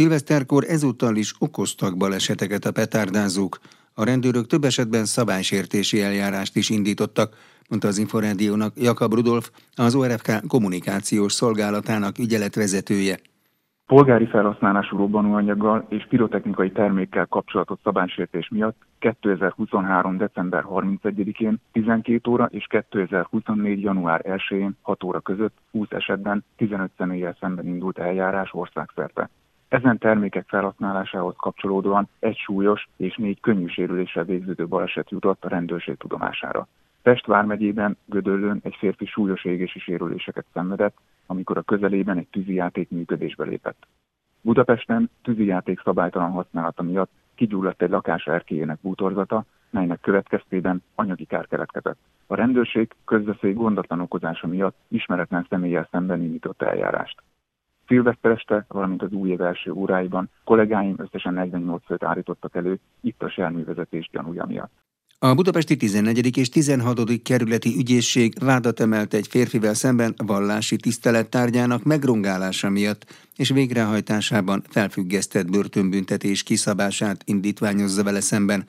Szilveszterkor ezúttal is okoztak baleseteket a petárdázók. A rendőrök több esetben szabálysértési eljárást is indítottak, mondta az Inforádiónak Jakab Rudolf, az ORFK kommunikációs szolgálatának ügyeletvezetője. Polgári felhasználású robbanóanyaggal és pirotechnikai termékkel kapcsolatos szabálysértés miatt 2023. december 31-én 12 óra és 2024. január 1-én 6 óra között 20 esetben 15 személyel szemben indult eljárás országszerte. Ezen termékek felhasználásához kapcsolódóan egy súlyos és négy könnyű sérüléssel végződő baleset jutott a rendőrség tudomására. Pest vármegyében Gödöllőn egy férfi súlyos égési sérüléseket szenvedett, amikor a közelében egy tűzijáték működésbe lépett. Budapesten tűzijáték szabálytalan használata miatt kigyulladt egy lakás erkélyének bútorzata, melynek következtében anyagi kár keletkezett. A rendőrség közveszély gondatlan okozása miatt ismeretlen személlyel szemben indított eljárást. Szilvesztereste, valamint az új év első óráiban kollégáim összesen 48 főt állítottak elő itt a serművezetés gyanúja miatt. A budapesti 14. és 16. kerületi ügyészség vádat emelt egy férfivel szemben vallási tisztelettárgyának megrongálása miatt, és végrehajtásában felfüggesztett börtönbüntetés kiszabását indítványozza vele szemben.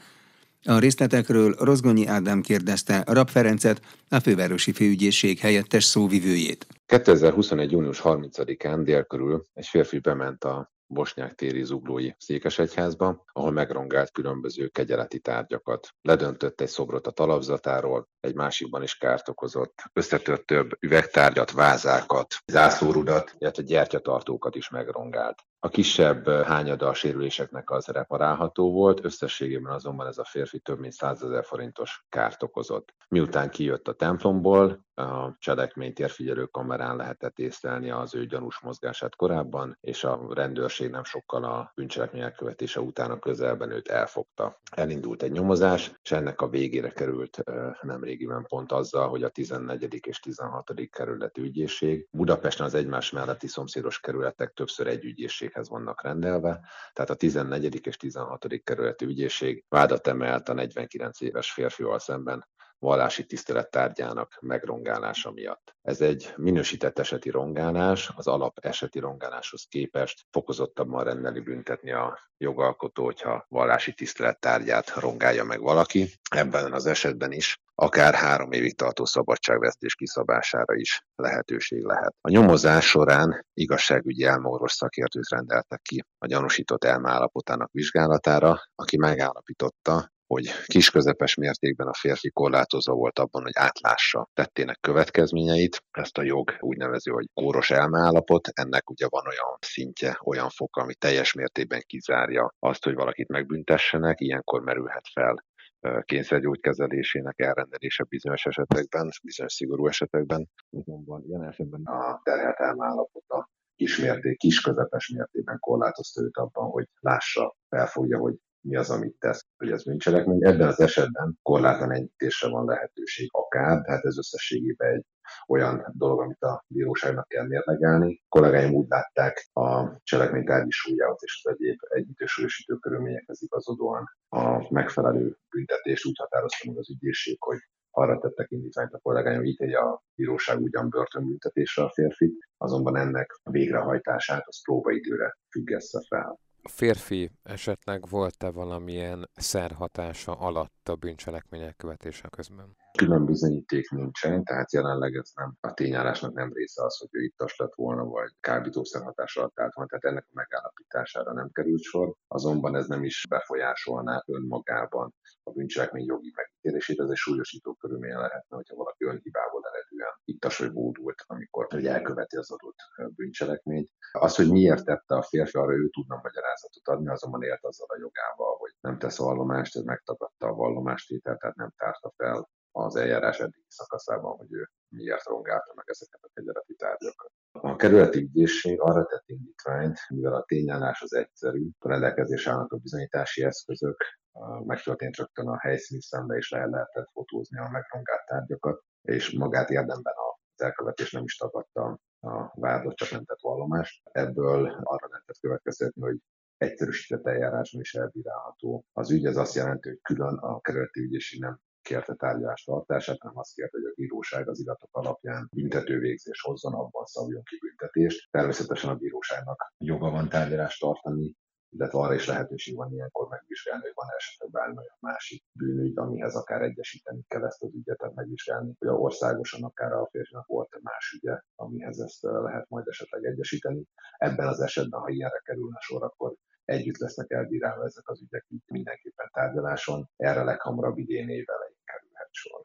A részletekről Rozgonyi Ádám kérdezte Rab Ferencet, a fővárosi főügyészség helyettes szóvivőjét. 2021. június 30-án dél körül egy férfi bement a bosnyák téri zuglói székesegyházba, ahol megrongált különböző kegyeleti tárgyakat. Ledöntött egy szobrot a talapzatáról, egy másikban is kárt okozott, összetört több üvegtárgyat, vázákat, zászlórudat, illetve gyertyatartókat is megrongált. A kisebb hányada a sérüléseknek az reparálható volt, összességében azonban ez a férfi több mint 100 ezer forintos kárt okozott. Miután kijött a templomból, a cselekményt érfigyelő kamerán lehetett észlelni az ő gyanús mozgását korábban, és a rendőrség nem sokkal a bűncselekmény elkövetése után a közelben őt elfogta. Elindult egy nyomozás, és ennek a végére került nemrégiben pont azzal, hogy a 14. és 16. kerületi ügyészség Budapesten az egymás melletti szomszédos kerületek többször egy ügyészséghez vannak rendelve, tehát a 14. és 16. kerületi ügyészség vádat emelt a 49 éves férfival szemben, vallási tisztelet tárgyának megrongálása miatt. Ez egy minősített eseti rongálás, az alap eseti rongáláshoz képest fokozottabban rendeli büntetni a jogalkotó, hogyha vallási tisztelet tárgyát rongálja meg valaki. Ebben az esetben is akár három évig tartó szabadságvesztés kiszabására is lehetőség lehet. A nyomozás során igazságügyi elmorvos szakértőt rendeltek ki a gyanúsított elmállapotának vizsgálatára, aki megállapította, hogy kisközepes mértékben a férfi korlátozva volt abban, hogy átlássa tettének következményeit. Ezt a jog úgy nevezi, hogy kóros elmeállapot, ennek ugye van olyan szintje, olyan foka, ami teljes mértékben kizárja azt, hogy valakit megbüntessenek, ilyenkor merülhet fel kényszergyógykezelésének elrendelése bizonyos esetekben, bizonyos szigorú esetekben. Azonban ilyen esetben a terhelt elmállapota kismérték, kis közepes mértékben korlátozta őt abban, hogy lássa, felfogja, hogy mi az, amit tesz, hogy ez bűncselekmény. Ebben az esetben korlátlan enyhítésre van lehetőség akár, tehát ez összességében egy olyan dolog, amit a bíróságnak kell mérlegelni. Kollégáim úgy látták a cselekmény tárgyi súlyához és az egyéb együttősülősítő körülményekhez igazodóan a megfelelő büntetést úgy határozta meg az ügyészség, hogy arra tettek indítványt a kollégáim, ítélje a bíróság ugyan börtönbüntetésre a férfit, azonban ennek a végrehajtását az próbaidőre függesse fel. Férfi esetleg volt-e valamilyen szerhatása alatt a bűncselekmény elkövetése közben? Külön bizonyíték nincsen, tehát jelenleg ez nem a tényállásnak nem része az, hogy ő ittas lett volna, vagy kábítószer hatás alatt állt volna, tehát ennek a megállapítására nem került sor, azonban ez nem is befolyásolná önmagában a bűncselekmény jogi megítélését, ez egy súlyosító körülmény lehetne, hogyha valaki önhibából eredően ittas vagy bódult, amikor hogy elköveti az adott bűncselekményt. Az, hogy miért tette a férfi, arra ő tudna magyarázatot adni, azonban élt azzal a jogával, hogy nem tesz vallomást, ez megtagadta a vallomástételt, tehát nem tárta fel az eljárás eddigi szakaszában, hogy ő miért rongálta meg ezeket a kegyeleti tárgyakat. A kerületi ügyészség arra tett indítványt, mivel a tényállás az egyszerű, a rendelkezés állnak a bizonyítási eszközök, megtörtént rögtön a helyszíni szembe, és le lehetett fotózni a megrongált tárgyakat, és magát érdemben az elkövetés nem is tagadta a vádlott, csak nem tett vallomást. Ebből arra lehetett következtetni, hogy egyszerűsített eljárásban is elbírálható. Az ügy ez azt jelenti, hogy külön a kerületi ügyészség nem kérte tárgyalást tartását, hanem azt kérte, hogy a bíróság az iratok alapján büntetővégzés hozzon, abban szabjon ki büntetést. Természetesen a bíróságnak joga van tárgyalást tartani, illetve arra is lehetőség van ilyenkor megvizsgálni, hogy van esetleg bármilyen másik bűnügy, amihez akár egyesíteni kell ezt az ügyet, tehát megvizsgálni, hogy a országosan akár a férfinak volt-e más ügye, amihez ezt lehet majd esetleg egyesíteni. Ebben az esetben, ha ilyenre kerülne sor, akkor együtt lesznek elbírálva ezek az ügyek így mindenképpen tárgyaláson. Erre leghamarabb idén év sor.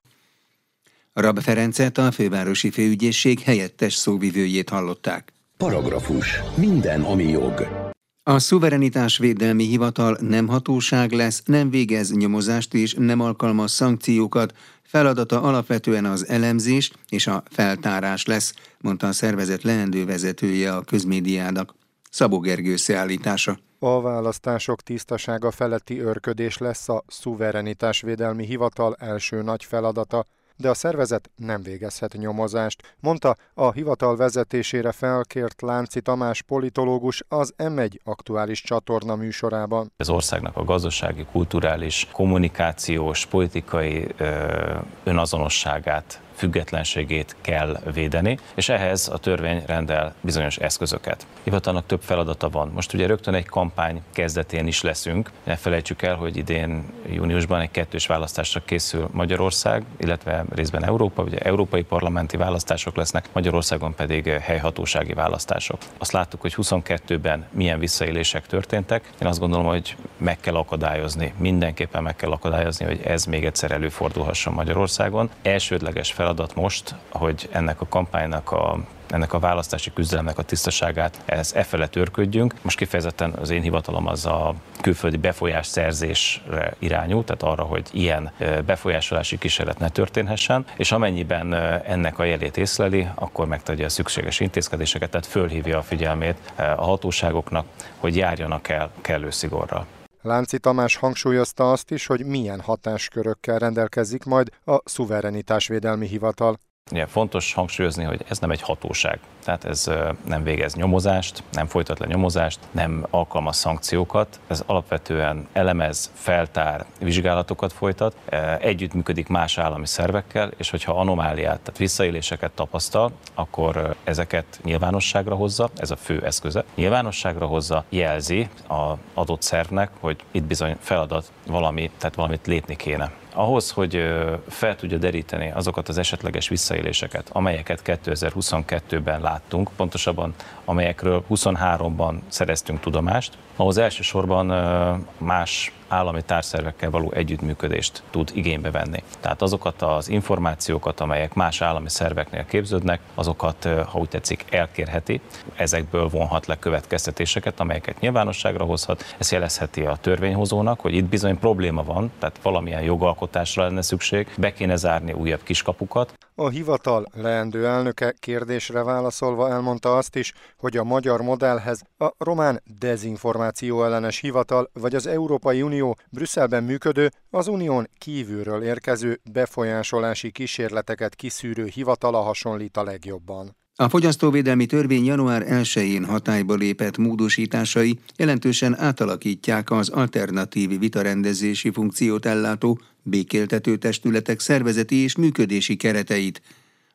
Rab Ferencet a fővárosi főügyészség helyettes szóvivőjét hallották. Paragrafus. Minden, ami jog. A szuverenitásvédelmi hivatal nem hatóság lesz, nem végez nyomozást és nem alkalmaz szankciókat, feladata alapvetően az elemzés és a feltárás lesz, mondta a szervezet leendő vezetője a közmédiának. Szabó Gergő összeállítása. A választások tisztasága feletti örködés lesz a szuverenitásvédelmi hivatal első nagy feladata, de a szervezet nem végezhet nyomozást, mondta a hivatal vezetésére felkért Lánci Tamás politológus az M1 aktuális csatorna műsorában. Az országnak a gazdasági, kulturális, kommunikációs, politikai ö, önazonosságát függetlenségét kell védeni, és ehhez a törvény rendel bizonyos eszközöket. Hivatalnak több feladata van. Most ugye rögtön egy kampány kezdetén is leszünk. Ne felejtsük el, hogy idén júniusban egy kettős választásra készül Magyarország, illetve részben Európa, ugye európai parlamenti választások lesznek, Magyarországon pedig helyhatósági választások. Azt láttuk, hogy 22-ben milyen visszaélések történtek. Én azt gondolom, hogy meg kell akadályozni, mindenképpen meg kell akadályozni, hogy ez még egyszer előfordulhasson Magyarországon. Elsődleges feladat feladat most, hogy ennek a kampánynak a ennek a választási küzdelemnek a tisztaságát, ez e felett törködjünk. Most kifejezetten az én hivatalom az a külföldi befolyás szerzésre irányul, tehát arra, hogy ilyen befolyásolási kísérlet ne történhessen, és amennyiben ennek a jelét észleli, akkor megtegye a szükséges intézkedéseket, tehát fölhívja a figyelmét a hatóságoknak, hogy járjanak el kellő szigorral. Lánci Tamás hangsúlyozta azt is, hogy milyen hatáskörökkel rendelkezik majd a szuverenitásvédelmi hivatal. Ugye fontos hangsúlyozni, hogy ez nem egy hatóság. Tehát ez nem végez nyomozást, nem folytat le nyomozást, nem alkalmaz szankciókat. Ez alapvetően elemez, feltár, vizsgálatokat folytat, együttműködik más állami szervekkel, és hogyha anomáliát, tehát visszaéléseket tapasztal, akkor ezeket nyilvánosságra hozza, ez a fő eszköze. Nyilvánosságra hozza, jelzi az adott szervnek, hogy itt bizony feladat valami, tehát valamit lépni kéne ahhoz, hogy fel tudja deríteni azokat az esetleges visszaéléseket, amelyeket 2022-ben láttunk, pontosabban amelyekről 23-ban szereztünk tudomást, ahhoz elsősorban más állami társzervekkel való együttműködést tud igénybe venni. Tehát azokat az információkat, amelyek más állami szerveknél képződnek, azokat, ha úgy tetszik, elkérheti, ezekből vonhat le következtetéseket, amelyeket nyilvánosságra hozhat. Ez jelezheti a törvényhozónak, hogy itt bizony probléma van, tehát valamilyen jogalkotásra lenne szükség, be kéne zárni újabb kiskapukat. A hivatal leendő elnöke kérdésre válaszolva elmondta azt is, hogy a magyar modellhez a román dezinformáció ellenes hivatal vagy az Európai Unió Brüsszelben működő, az unión kívülről érkező befolyásolási kísérleteket kiszűrő hivatala hasonlít a legjobban. A fogyasztóvédelmi törvény január 1-én hatályba lépett módosításai jelentősen átalakítják az alternatív vitarendezési funkciót ellátó békéltető testületek szervezeti és működési kereteit,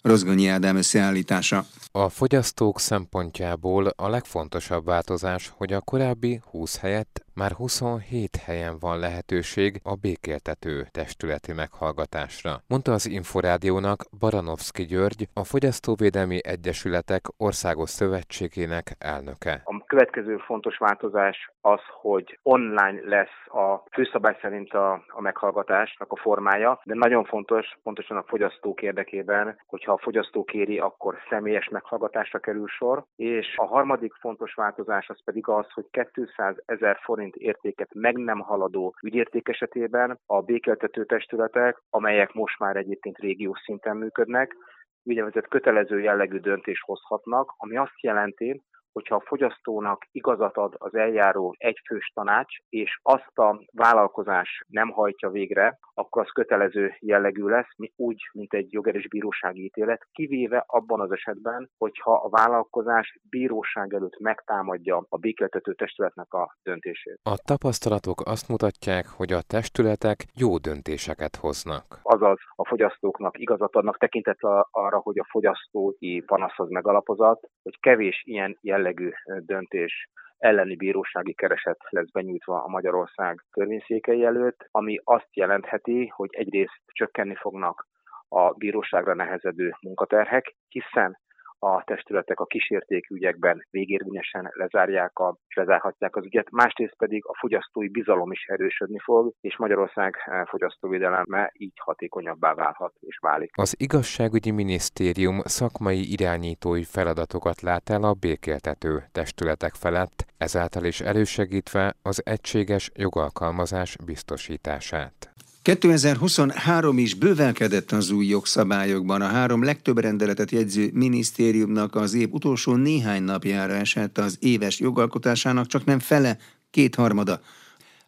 Rozgonyi Ádám összeállítása. A fogyasztók szempontjából a legfontosabb változás, hogy a korábbi 20 helyett már 27 helyen van lehetőség a békéltető testületi meghallgatásra, mondta az Inforádiónak Baranovszki György, a Fogyasztóvédelmi Egyesületek Országos Szövetségének elnöke. A következő fontos változás az, hogy online lesz a főszabály szerint a, a meghallgatásnak a formája, de nagyon fontos, pontosan a fogyasztók érdekében, hogyha a fogyasztó kéri, akkor személyes meghallgatásra kerül sor, és a harmadik fontos változás az pedig az, hogy 200 ezer forint értéket meg nem haladó ügyérték esetében a békeltető testületek, amelyek most már egyébként régiós szinten működnek, úgynevezett kötelező jellegű döntést hozhatnak, ami azt jelenti, hogyha a fogyasztónak igazat ad az eljáró egyfős tanács, és azt a vállalkozás nem hajtja végre, akkor az kötelező jellegű lesz, úgy, mint egy jogerős bírósági ítélet, kivéve abban az esetben, hogyha a vállalkozás bíróság előtt megtámadja a békeltető testületnek a döntését. A tapasztalatok azt mutatják, hogy a testületek jó döntéseket hoznak. Azaz a fogyasztóknak igazat adnak tekintettel arra, hogy a fogyasztói panasz az megalapozat, hogy kevés ilyen jellegű döntés elleni bírósági kereset lesz benyújtva a Magyarország törvényszékei előtt, ami azt jelentheti, hogy egyrészt csökkenni fognak a bíróságra nehezedő munkaterhek, hiszen a testületek a kísértékű ügyekben végérvényesen lezárják a, és lezárhatják az ügyet, másrészt pedig a fogyasztói bizalom is erősödni fog, és Magyarország fogyasztóvédelme így hatékonyabbá válhat és válik. Az igazságügyi minisztérium szakmai irányítói feladatokat lát el a békéltető testületek felett, ezáltal is elősegítve az egységes jogalkalmazás biztosítását. 2023 is bővelkedett az új jogszabályokban. A három legtöbb rendeletet jegyző minisztériumnak az év utolsó néhány napjára esett az éves jogalkotásának csak nem fele, kétharmada.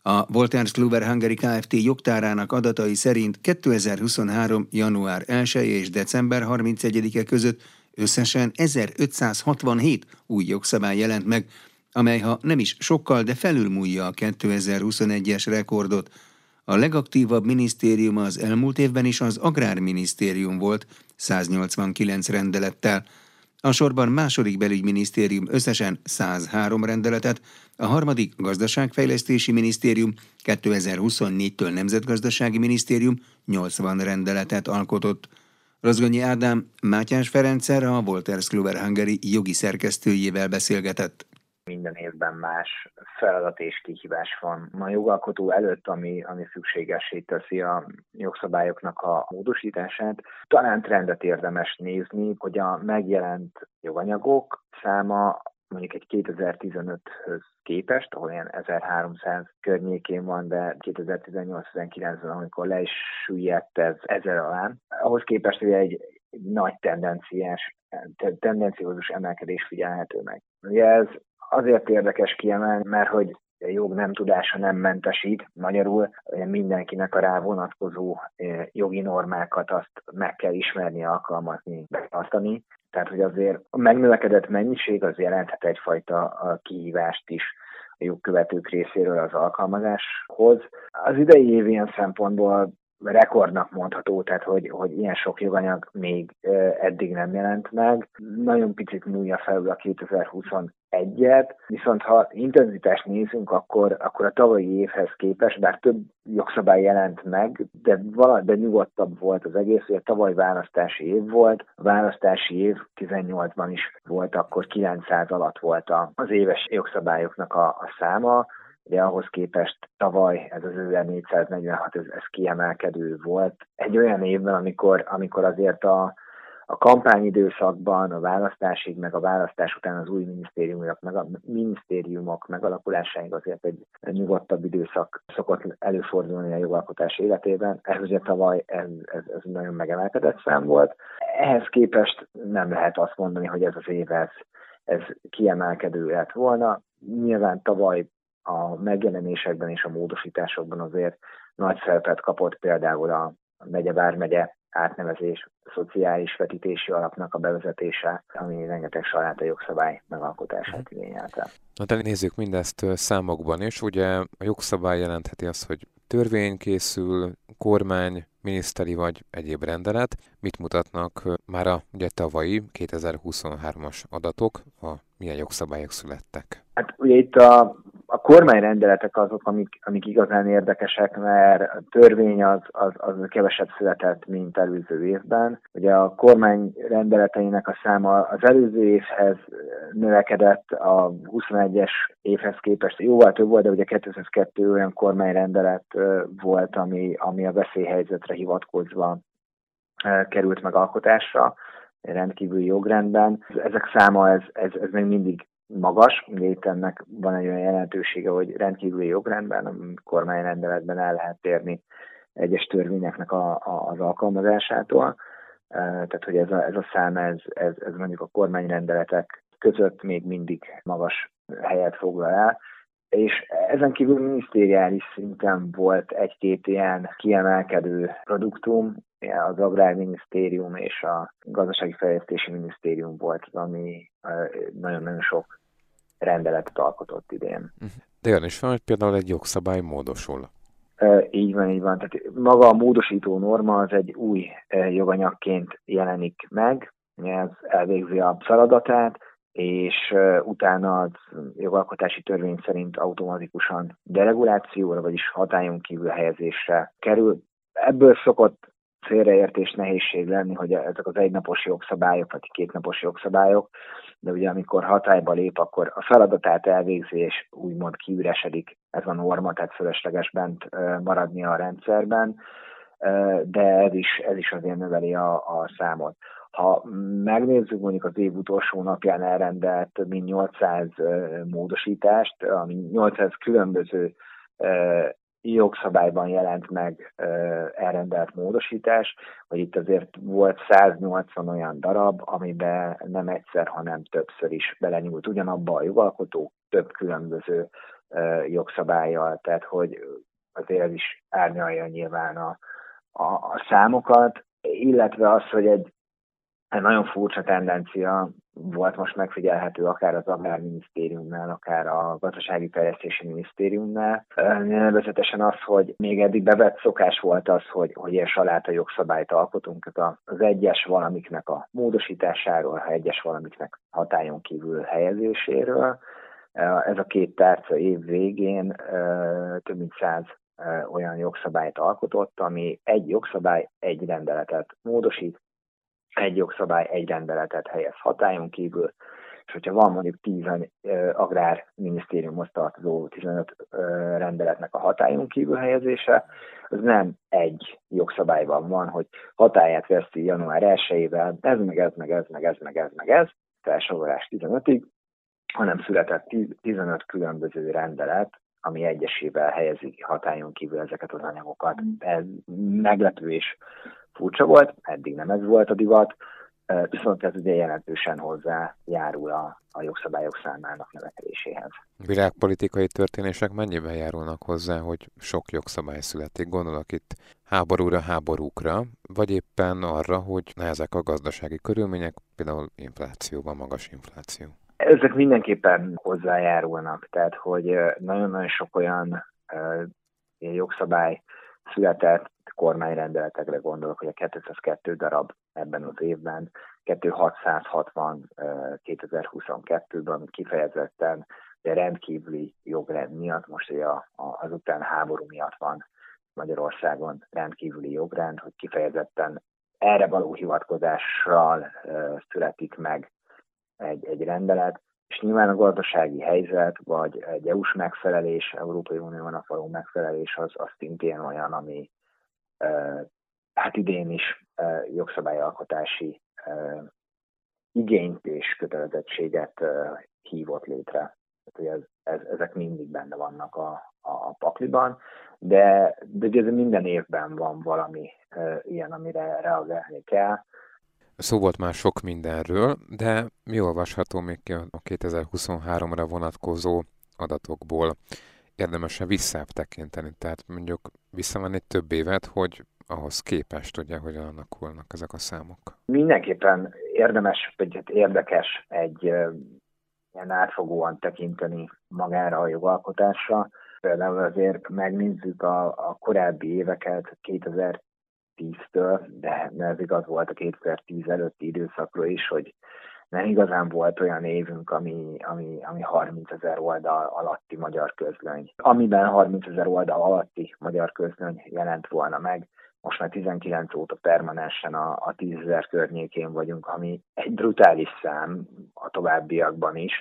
A Voltaire Kluwer Hungary Kft. jogtárának adatai szerint 2023. január 1 és december 31-e között összesen 1567 új jogszabály jelent meg, amely ha nem is sokkal, de felülmúlja a 2021-es rekordot – a legaktívabb minisztérium az elmúlt évben is az Agrárminisztérium volt 189 rendelettel, a sorban második belügyminisztérium összesen 103 rendeletet, a harmadik gazdaságfejlesztési minisztérium 2024-től nemzetgazdasági minisztérium 80 rendeletet alkotott. Rozgonyi Ádám Mátyás Ferencer a Wolters Kluwer Hungary jogi szerkesztőjével beszélgetett minden évben más feladat és kihívás van. A jogalkotó előtt, ami, ami szükségessé teszi a jogszabályoknak a módosítását, talán trendet érdemes nézni, hogy a megjelent joganyagok száma mondjuk egy 2015-höz képest, ahol ilyen 1300 környékén van, de 2018-19-ben, amikor le is süllyedt ez ezer alá, ahhoz képest egy, egy nagy tendenciás, tendenciózus emelkedés figyelhető meg. Ugye ez azért érdekes kiemelni, mert hogy jog nem tudása nem mentesít, magyarul mindenkinek a rá vonatkozó eh, jogi normákat azt meg kell ismerni, alkalmazni, betartani. Tehát, hogy azért a megnövekedett mennyiség az jelenthet egyfajta kihívást is a jogkövetők részéről az alkalmazáshoz. Az idei év ilyen szempontból rekordnak mondható, tehát hogy, hogy ilyen sok joganyag még eddig nem jelent meg. Nagyon picit múlja felül a 2021-et, viszont ha intenzitást nézünk, akkor, akkor a tavalyi évhez képest, bár több jogszabály jelent meg, de, vala, de nyugodtabb volt az egész, hogy a tavaly választási év volt, a választási év 18-ban is volt, akkor 900 alatt volt az éves jogszabályoknak a, a száma, Ugye ahhoz képest tavaly ez az 1446, ez, ez kiemelkedő volt. Egy olyan évben, amikor, amikor azért a, a kampányidőszakban, a választásig, meg a választás után az új minisztériumok, meg a minisztériumok megalakulásáig azért egy nyugodtabb időszak szokott előfordulni a jogalkotás életében. Ez ugye tavaly ez, ez, ez nagyon megemelkedett szám volt. Ehhez képest nem lehet azt mondani, hogy ez az év ez, ez kiemelkedő lett volna. Nyilván tavaly a megjelenésekben és a módosításokban azért nagy szerepet kapott például a megye bármegye átnevezés, a szociális vetítési alapnak a bevezetése, ami rengeteg sajáta jogszabály megalkotását igényelte. Na de nézzük mindezt számokban is. Ugye a jogszabály jelentheti azt, hogy törvény készül, kormány, miniszteri vagy egyéb rendelet. Mit mutatnak már a ugye tavalyi 2023-as adatok, a milyen jogszabályok születtek? Hát ugye itt a a kormányrendeletek azok, amik, amik igazán érdekesek, mert a törvény az, az, az kevesebb született, mint előző évben. Ugye a kormány rendeleteinek a száma az előző évhez növekedett, a 21-es évhez képest jóval több volt, de ugye 2002 olyan kormányrendelet volt, ami, ami a veszélyhelyzetre hivatkozva került meg alkotásra rendkívüli jogrendben. Ezek száma ez, ez, ez még mindig magas, ugye itt ennek van egy olyan jelentősége, hogy rendkívüli jogrendben, a kormányrendeletben el lehet térni egyes törvényeknek a, a, az alkalmazásától. Tehát, hogy ez a, ez a szám, ez, ez, ez mondjuk a kormányrendeletek között még mindig magas helyet foglal el, és ezen kívül minisztériális szinten volt egy-két ilyen kiemelkedő produktum, az Agrárminisztérium és a Gazdasági Fejlesztési Minisztérium volt az, ami nagyon-nagyon sok rendeletet alkotott idén. De olyan is van, hogy például egy jogszabály módosul. Így van, így van. Tehát maga a módosító norma az egy új joganyagként jelenik meg, ez elvégzi a feladatát, és utána az jogalkotási törvény szerint automatikusan deregulációra, vagyis hatályon kívül helyezésre kerül. Ebből szokott félreértés, nehézség lenni, hogy ezek az egynapos jogszabályok, vagy kétnapos jogszabályok, de ugye amikor hatályba lép, akkor a feladatát elvégzi, és úgymond kiüresedik ez a norma, tehát fölösleges bent maradni a rendszerben, de ez is, ez is azért növeli a, a számot. Ha megnézzük mondjuk az év utolsó napján elrendelt mint 800 módosítást, ami 800 különböző jogszabályban jelent meg elrendelt módosítás, hogy itt azért volt 180 olyan darab, amiben nem egyszer, hanem többször is belenyúlt. Ugyanabba a jogalkotó több különböző jogszabályjal, tehát hogy azért is árnyalja nyilván a, a, a számokat, illetve az, hogy egy nagyon furcsa tendencia volt most megfigyelhető akár az Agrárminisztériumnál, akár a Gazdasági Fejlesztési Minisztériumnál. Nevezetesen az, hogy még eddig bevett szokás volt az, hogy, hogy ilyen saláta jogszabályt alkotunk az egyes valamiknek a módosításáról, ha egyes valamiknek hatályon kívül helyezéséről. Ez a két tárca év végén több mint száz olyan jogszabályt alkotott, ami egy jogszabály egy rendeletet módosít, egy jogszabály egy rendeletet helyez hatályon kívül, és hogyha van mondjuk 10 agrárminisztériumhoz tartozó 15 rendeletnek a hatályon kívül helyezése, az nem egy jogszabályban van, hogy hatályát veszi január 1-ével, ez meg ez, meg ez, meg ez, meg ez, meg ez, felsorolás 15-ig, hanem született 15 különböző rendelet, ami egyesével helyezi hatályon kívül ezeket az anyagokat. Ez meglepő és furcsa volt, eddig nem ez volt a divat, viszont ez ugye jelentősen hozzájárul a, a jogszabályok számának növekedéséhez. Világpolitikai történések mennyiben járulnak hozzá, hogy sok jogszabály születik? Gondolok itt háborúra, háborúkra, vagy éppen arra, hogy nehezek a gazdasági körülmények, például inflációban magas infláció. Ezek mindenképpen hozzájárulnak, tehát hogy nagyon-nagyon sok olyan jogszabály született, kormányrendeletekre gondolok, hogy a 202 darab ebben az évben, 2660 2022-ben, ami kifejezetten de rendkívüli jogrend miatt, most ugye azután háború miatt van Magyarországon rendkívüli jogrend, hogy kifejezetten erre való hivatkozással születik meg egy, egy rendelet, és nyilván a gazdasági helyzet, vagy egy EU-s megfelelés, Európai Uniónak való megfelelés, az, az szintén olyan, ami, hát idén is jogszabályalkotási igényt és kötelezettséget hívott létre. Tehát, ez, ez, ezek mindig benne vannak a, a pakliban, de, de ez minden évben van valami ilyen, amire reagálni kell. Szó volt már sok mindenről, de mi olvasható még ki a 2023-ra vonatkozó adatokból? érdemes-e visszább tekinteni, tehát mondjuk visszamenni több évet, hogy ahhoz képest ugye, hogy alakulnak ezek a számok? Mindenképpen érdemes, vagy hát érdekes egy ilyen átfogóan tekinteni magára a jogalkotásra. Például azért megnézzük a, a korábbi éveket 2010-től, de ez igaz volt a 2010 előtti időszakról is, hogy nem igazán volt olyan évünk, ami, ami, ami 30 ezer oldal alatti magyar közlöny. Amiben 30 ezer oldal alatti magyar közlöny jelent volna meg, most már 19 óta permanensen a, a 10 ezer környékén vagyunk, ami egy brutális szám a továbbiakban is,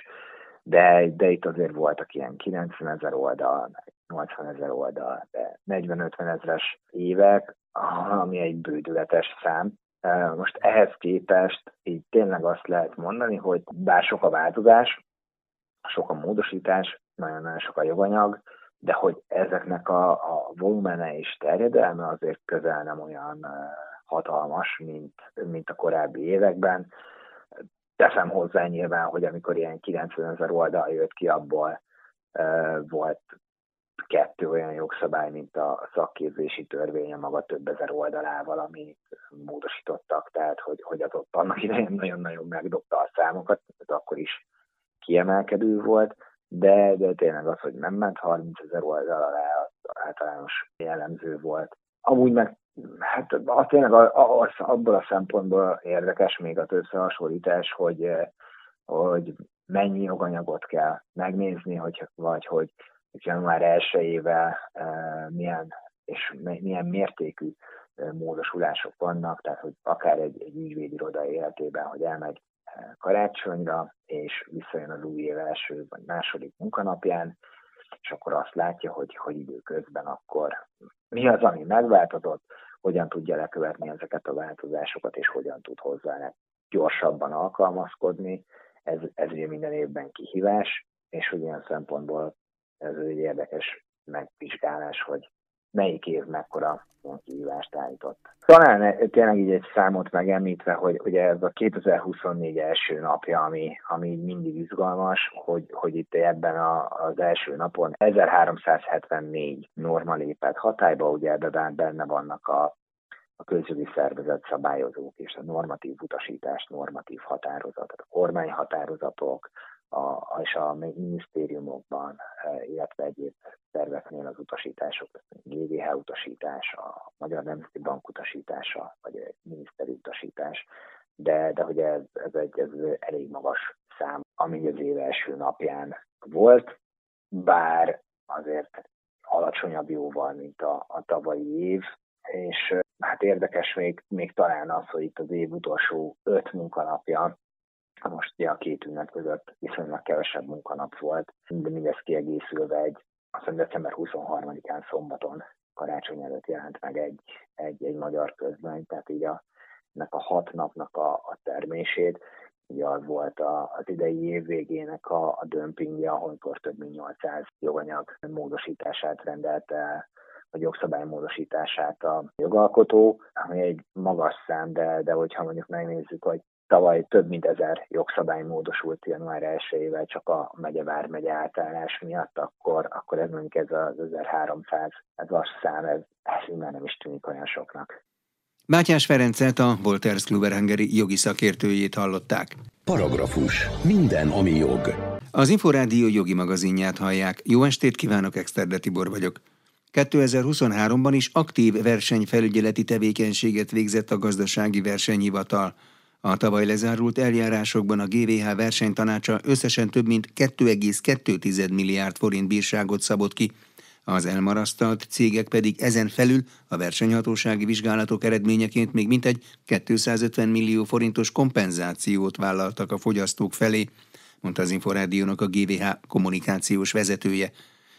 de, de itt azért voltak ilyen 90 ezer oldal, 80 ezer oldal, de 40-50 ezeres évek, ami egy bődületes szám. Most ehhez képest így tényleg azt lehet mondani, hogy bár sok a változás, sok a módosítás, nagyon-nagyon sok a joganyag, de hogy ezeknek a, a volumene és terjedelme azért közel nem olyan hatalmas, mint, mint a korábbi években. Teszem hozzá nyilván, hogy amikor ilyen 90 ezer oldal jött ki, abból volt kettő olyan jogszabály, mint a szakképzési törvény, a maga több ezer oldalával, amit módosítottak, tehát hogy, hogy az ott annak idején nagyon-nagyon megdobta a számokat, ez akkor is kiemelkedő volt, de, de tényleg az, hogy nem ment 30 ezer oldal alá, általános jellemző volt. Amúgy meg hát az tényleg az, abból a szempontból érdekes még az összehasonlítás, hogy, hogy mennyi joganyagot kell megnézni, hogy, vagy hogy január 1-ével milyen és milyen mértékű módosulások vannak, tehát hogy akár egy, egy ügyvédiroda életében, hogy elmegy karácsonyra, és visszajön az új év első vagy második munkanapján, és akkor azt látja, hogy, hogy időközben akkor mi az, ami megváltozott, hogyan tudja lekövetni ezeket a változásokat, és hogyan tud hozzá gyorsabban alkalmazkodni. Ez, ez ugye minden évben kihívás, és hogy ilyen szempontból ez egy érdekes megvizsgálás, hogy melyik év mekkora kihívást állított. Talán tényleg így egy számot megemlítve, hogy ugye ez a 2024 első napja, ami, ami mindig izgalmas, hogy, hogy itt ebben a, az első napon 1374 norma lépett hatályba, ugye ebben benne vannak a, a közjogi szervezet szabályozók és a normatív utasítás, normatív határozat, a kormányhatározatok, a, és a minisztériumokban, e, illetve egyéb szerveknél az utasítások, GVH utasítás, a Magyar Nemzeti Bank utasítása, vagy egy miniszteri utasítás, de, de hogy ez, ez, egy, ez elég magas szám, ami az év első napján volt, bár azért alacsonyabb jóval, mint a, a tavalyi év, és hát érdekes még, még talán az, hogy itt az év utolsó öt munkanapja most ugye a két ünnep között viszonylag kevesebb munkanap volt, de mindez kiegészülve egy, azt mondja, december 23-án szombaton karácsony előtt jelent meg egy, egy, egy magyar közben, tehát így a, ennek a hat napnak a, a termését, ugye az volt a, az idei év végének a, a dömpingje, ahol több mint 800 joganyag módosítását rendelte a jogszabály módosítását a jogalkotó, ami egy magas szám, de, de hogyha mondjuk megnézzük, hogy tavaly több mint ezer jogszabály módosult január 1 csak a megye vármegye átállás miatt, akkor, akkor ez mondjuk ez az 1300 ez az szám, ez, ez már nem is tűnik olyan soknak. Mátyás Ferencet, a Wolters Kluberhangeri jogi szakértőjét hallották. Paragrafus. Minden, ami jog. Az Inforádió jogi magazinját hallják. Jó estét kívánok, Exterde Tibor vagyok. 2023-ban is aktív versenyfelügyeleti tevékenységet végzett a gazdasági versenyhivatal. A tavaly lezárult eljárásokban a GVH versenytanácsa összesen több mint 2,2 milliárd forint bírságot szabott ki, az elmarasztalt cégek pedig ezen felül a versenyhatósági vizsgálatok eredményeként még mintegy 250 millió forintos kompenzációt vállaltak a fogyasztók felé, mondta az Inforádiónak a GVH kommunikációs vezetője.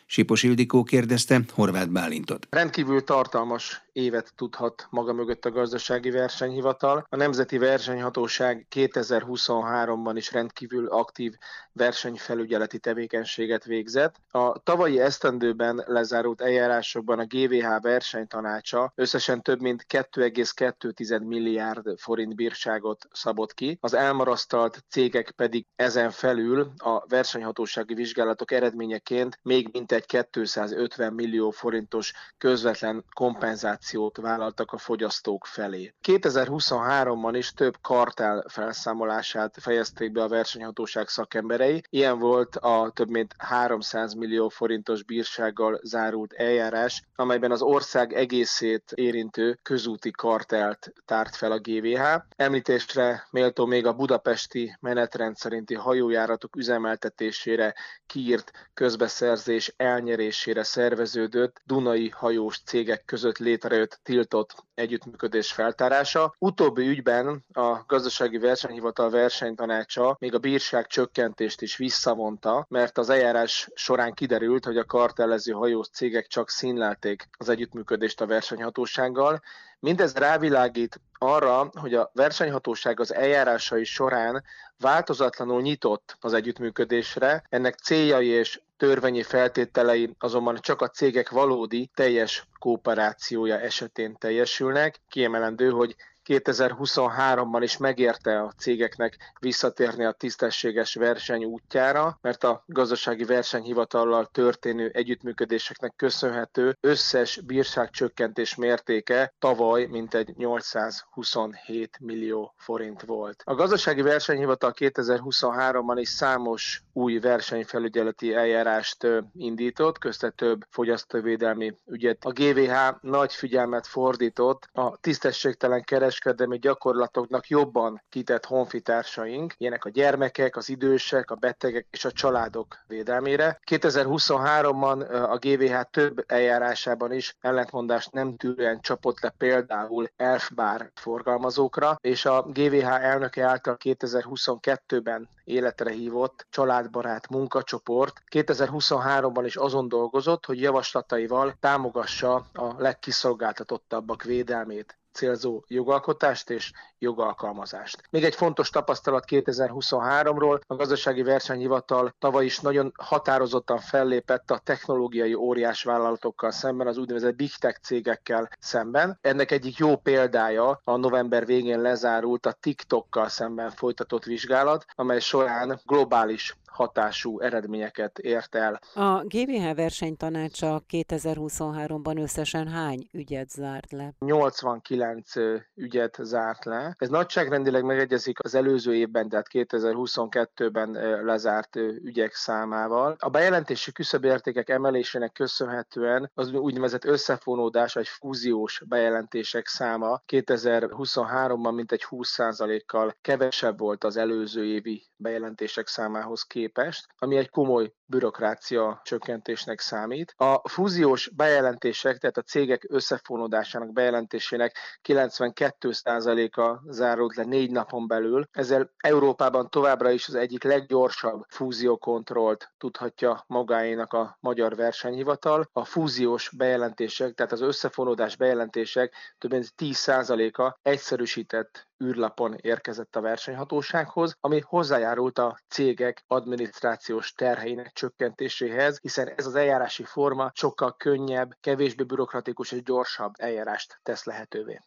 Sipos Ildikó kérdezte Horváth Bálintot. Rendkívül tartalmas évet tudhat maga mögött a gazdasági versenyhivatal. A Nemzeti Versenyhatóság 2023-ban is rendkívül aktív versenyfelügyeleti tevékenységet végzett. A tavalyi esztendőben lezárult eljárásokban a GVH versenytanácsa összesen több mint 2,2 milliárd forint bírságot szabott ki, az elmarasztalt cégek pedig ezen felül a versenyhatósági vizsgálatok eredményeként még mintegy 250 millió forintos közvetlen kompenzációt kompenzációt vállaltak a fogyasztók felé. 2023-ban is több kartel felszámolását fejezték be a versenyhatóság szakemberei. Ilyen volt a több mint 300 millió forintos bírsággal zárult eljárás, amelyben az ország egészét érintő közúti kartelt tárt fel a GVH. Említésre méltó még a budapesti menetrend szerinti hajójáratok üzemeltetésére kiírt közbeszerzés elnyerésére szerveződött Dunai hajós cégek között létre létrejött tiltott együttműködés feltárása. Utóbbi ügyben a gazdasági versenyhivatal versenytanácsa még a bírság csökkentést is visszavonta, mert az eljárás során kiderült, hogy a kartellező hajós cégek csak színlelték az együttműködést a versenyhatósággal, Mindez rávilágít arra, hogy a versenyhatóság az eljárásai során változatlanul nyitott az együttműködésre, ennek céljai és törvényi feltételei azonban csak a cégek valódi, teljes kooperációja esetén teljesülnek. Kiemelendő, hogy 2023-ban is megérte a cégeknek visszatérni a tisztességes verseny útjára, mert a gazdasági versenyhivatallal történő együttműködéseknek köszönhető összes bírságcsökkentés mértéke tavaly mintegy 827 millió forint volt. A gazdasági versenyhivatal 2023-ban is számos új versenyfelügyeleti eljárást indított, közte több fogyasztóvédelmi ügyet. A GVH nagy figyelmet fordított a tisztességtelen kereskedelmi gyakorlatoknak jobban kitett honfitársaink, ilyenek a gyermekek, az idősek, a betegek és a családok védelmére. 2023-ban a GVH több eljárásában is ellentmondást nem tűrően csapott le például elfbár forgalmazókra, és a GVH elnöke által 2022-ben életre hívott családbarát munkacsoport 2023-ban is azon dolgozott, hogy javaslataival támogassa a legkiszolgáltatottabbak védelmét célzó jogalkotást és jogalkalmazást. Még egy fontos tapasztalat 2023-ról, a gazdasági versenyhivatal tavaly is nagyon határozottan fellépett a technológiai óriás vállalatokkal szemben, az úgynevezett big tech cégekkel szemben. Ennek egyik jó példája a november végén lezárult a TikTokkal szemben folytatott vizsgálat, amely során globális hatású eredményeket ért el. A GVH versenytanácsa 2023-ban összesen hány ügyet zárt le? 89 ügyet zárt le. Ez nagyságrendileg megegyezik az előző évben, tehát 2022-ben lezárt ügyek számával. A bejelentési küszöbértékek emelésének köszönhetően az úgynevezett összefonódás vagy fúziós bejelentések száma 2023-ban mintegy 20%-kal kevesebb volt az előző évi bejelentések számához képest, ami egy komoly bürokrácia csökkentésnek számít. A fúziós bejelentések, tehát a cégek összefonódásának bejelentésének 92%-a zárult le négy napon belül. Ezzel Európában továbbra is az egyik leggyorsabb fúziókontrollt tudhatja magáénak a Magyar Versenyhivatal. A fúziós bejelentések, tehát az összefonódás bejelentések több mint 10%-a egyszerűsített űrlapon érkezett a versenyhatósághoz, ami hozzájárult a cégek adminisztrációs terheinek csökkentéséhez, hiszen ez az eljárási forma sokkal könnyebb, kevésbé bürokratikus és gyorsabb eljárást tesz lehetővé.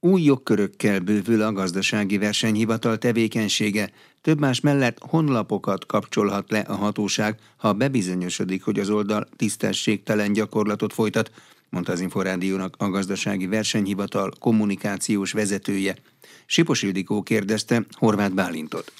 Új jogkörökkel bővül a gazdasági versenyhivatal tevékenysége, több más mellett honlapokat kapcsolhat le a hatóság, ha bebizonyosodik, hogy az oldal tisztességtelen gyakorlatot folytat, mondta az Inforádiónak a gazdasági versenyhivatal kommunikációs vezetője. Sipos Ildikó kérdezte Horváth Bálintot.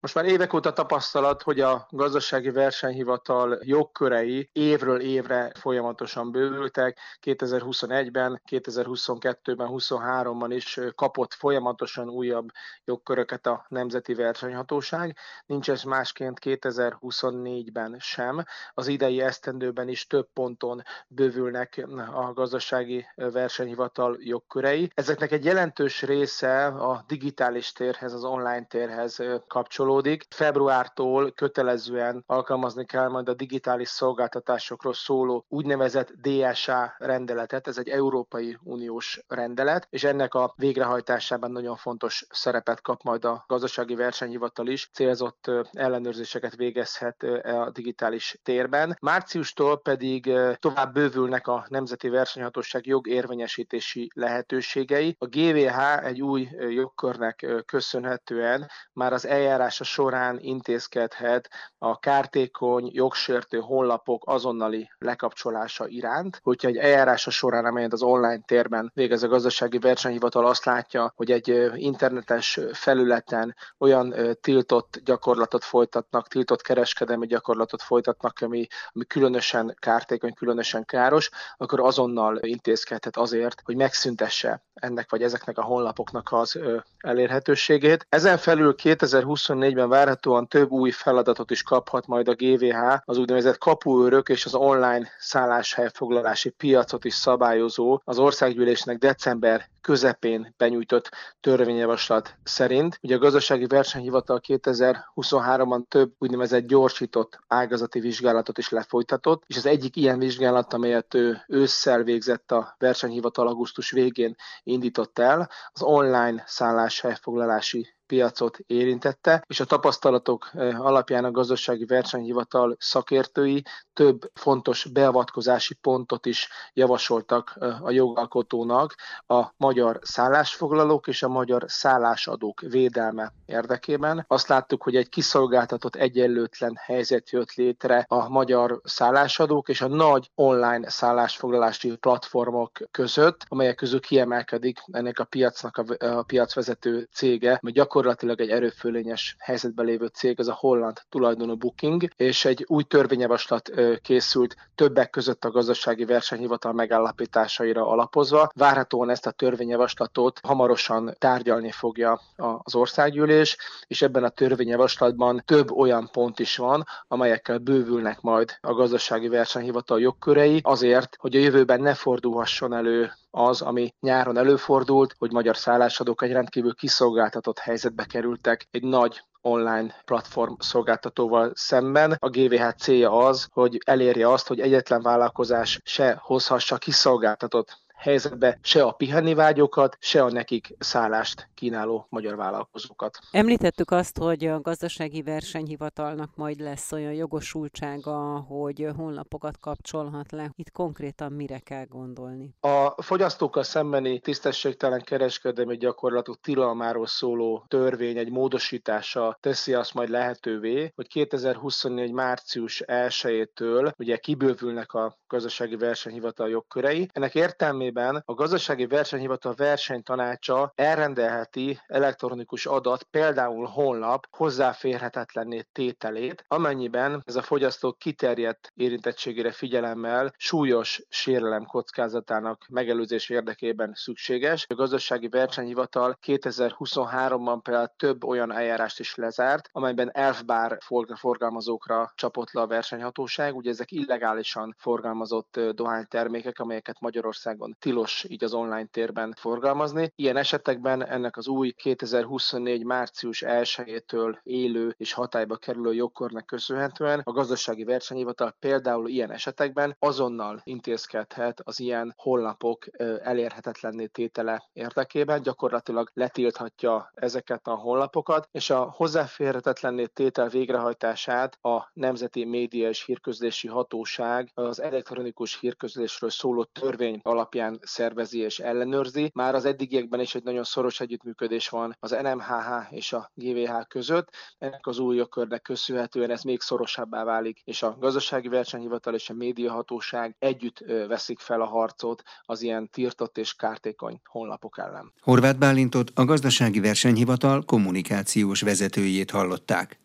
Most már évek óta tapasztalat, hogy a gazdasági versenyhivatal jogkörei évről évre folyamatosan bővültek. 2021-ben, 2022-ben, 23-ban is kapott folyamatosan újabb jogköröket a Nemzeti Versenyhatóság. Nincs ez másként 2024-ben sem. Az idei esztendőben is több ponton bővülnek a gazdasági versenyhivatal jogkörei. Ezeknek egy jelentős része a digitális térhez, az online térhez kapcsolódik kapcsolódik. Februártól kötelezően alkalmazni kell majd a digitális szolgáltatásokról szóló úgynevezett DSA rendeletet, ez egy Európai Uniós rendelet, és ennek a végrehajtásában nagyon fontos szerepet kap majd a gazdasági versenyhivatal is, célzott ellenőrzéseket végezhet e a digitális térben. Márciustól pedig tovább bővülnek a Nemzeti Versenyhatóság jogérvényesítési lehetőségei. A GVH egy új jogkörnek köszönhetően már az eljárás eljárása során intézkedhet a kártékony, jogsértő honlapok azonnali lekapcsolása iránt. Hogyha egy eljárása során, amelyet az online térben végez a gazdasági versenyhivatal azt látja, hogy egy internetes felületen olyan tiltott gyakorlatot folytatnak, tiltott kereskedelmi gyakorlatot folytatnak, ami, ami különösen kártékony, különösen káros, akkor azonnal intézkedhet azért, hogy megszüntesse ennek vagy ezeknek a honlapoknak az elérhetőségét. Ezen felül 2024 2024-ben várhatóan több új feladatot is kaphat majd a GVH, az úgynevezett kapuőrök és az online szálláshelyfoglalási piacot is szabályozó az országgyűlésnek december közepén benyújtott törvényjavaslat szerint. Ugye a gazdasági versenyhivatal 2023-ban több úgynevezett gyorsított ágazati vizsgálatot is lefolytatott, és az egyik ilyen vizsgálat, amelyet ő ősszel végzett a versenyhivatal augusztus végén indított el, az online szálláshelyfoglalási piacot érintette, és a tapasztalatok alapján a gazdasági versenyhivatal szakértői több fontos beavatkozási pontot is javasoltak a jogalkotónak a magyar szállásfoglalók és a magyar szállásadók védelme érdekében. Azt láttuk, hogy egy kiszolgáltatott egyenlőtlen helyzet jött létre a magyar szállásadók és a nagy online szállásfoglalási platformok között, amelyek közül kiemelkedik ennek a piacnak a, a piacvezető cége, mert gyakorlatilag egy erőfölényes helyzetben lévő cég, az a holland tulajdonú Booking, és egy új törvényjavaslat készült többek között a gazdasági versenyhivatal megállapításaira alapozva. Várhatóan ezt a törvényjavaslatot hamarosan tárgyalni fogja az országgyűlés, és ebben a törvényjavaslatban több olyan pont is van, amelyekkel bővülnek majd a gazdasági versenyhivatal jogkörei, azért, hogy a jövőben ne fordulhasson elő az, ami nyáron előfordult, hogy magyar szállásadók egy rendkívül kiszolgáltatott helyzetbe kerültek egy nagy online platform szolgáltatóval szemben. A GVH célja az, hogy elérje azt, hogy egyetlen vállalkozás se hozhassa kiszolgáltatott helyzetbe se a pihenni vágyokat, se a nekik szállást kínáló magyar vállalkozókat. Említettük azt, hogy a gazdasági versenyhivatalnak majd lesz olyan jogosultsága, hogy honlapokat kapcsolhat le. Itt konkrétan mire kell gondolni? A fogyasztókkal szembeni tisztességtelen kereskedelmi gyakorlatok tilalmáról szóló törvény egy módosítása teszi azt majd lehetővé, hogy 2024. március 1-től ugye kibővülnek a gazdasági versenyhivatal jogkörei. Ennek értelmében értelmében a gazdasági versenyhivatal versenytanácsa elrendelheti elektronikus adat, például honlap hozzáférhetetlenné tételét, amennyiben ez a fogyasztók kiterjedt érintettségére figyelemmel súlyos sérelem kockázatának megelőzés érdekében szükséges. A gazdasági versenyhivatal 2023-ban például több olyan eljárást is lezárt, amelyben elfbár forgalmazókra csapott le a versenyhatóság. Ugye ezek illegálisan forgalmazott dohánytermékek, amelyeket Magyarországon tilos így az online térben forgalmazni. Ilyen esetekben ennek az új 2024. március 1-től élő és hatályba kerülő jogkornak köszönhetően a gazdasági versenyhivatal például ilyen esetekben azonnal intézkedhet az ilyen honlapok elérhetetlenné tétele érdekében, gyakorlatilag letilthatja ezeket a honlapokat, és a hozzáférhetetlenné tétel végrehajtását a Nemzeti Média és Hírközlési Hatóság az elektronikus hírközlésről szóló törvény alapján alapján szervezi és ellenőrzi. Már az eddigiekben is egy nagyon szoros együttműködés van az NMHH és a GVH között. Ennek az új jogkörnek köszönhetően ez még szorosabbá válik, és a gazdasági versenyhivatal és a médiahatóság együtt veszik fel a harcot az ilyen tiltott és kártékony honlapok ellen. Horváth Bálintot a gazdasági versenyhivatal kommunikációs vezetőjét hallották.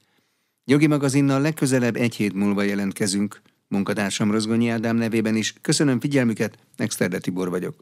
Jogi magazinnal legközelebb egy hét múlva jelentkezünk. Munkatársam Rozgonyi Ádám nevében is köszönöm figyelmüket, Exterde Tibor vagyok.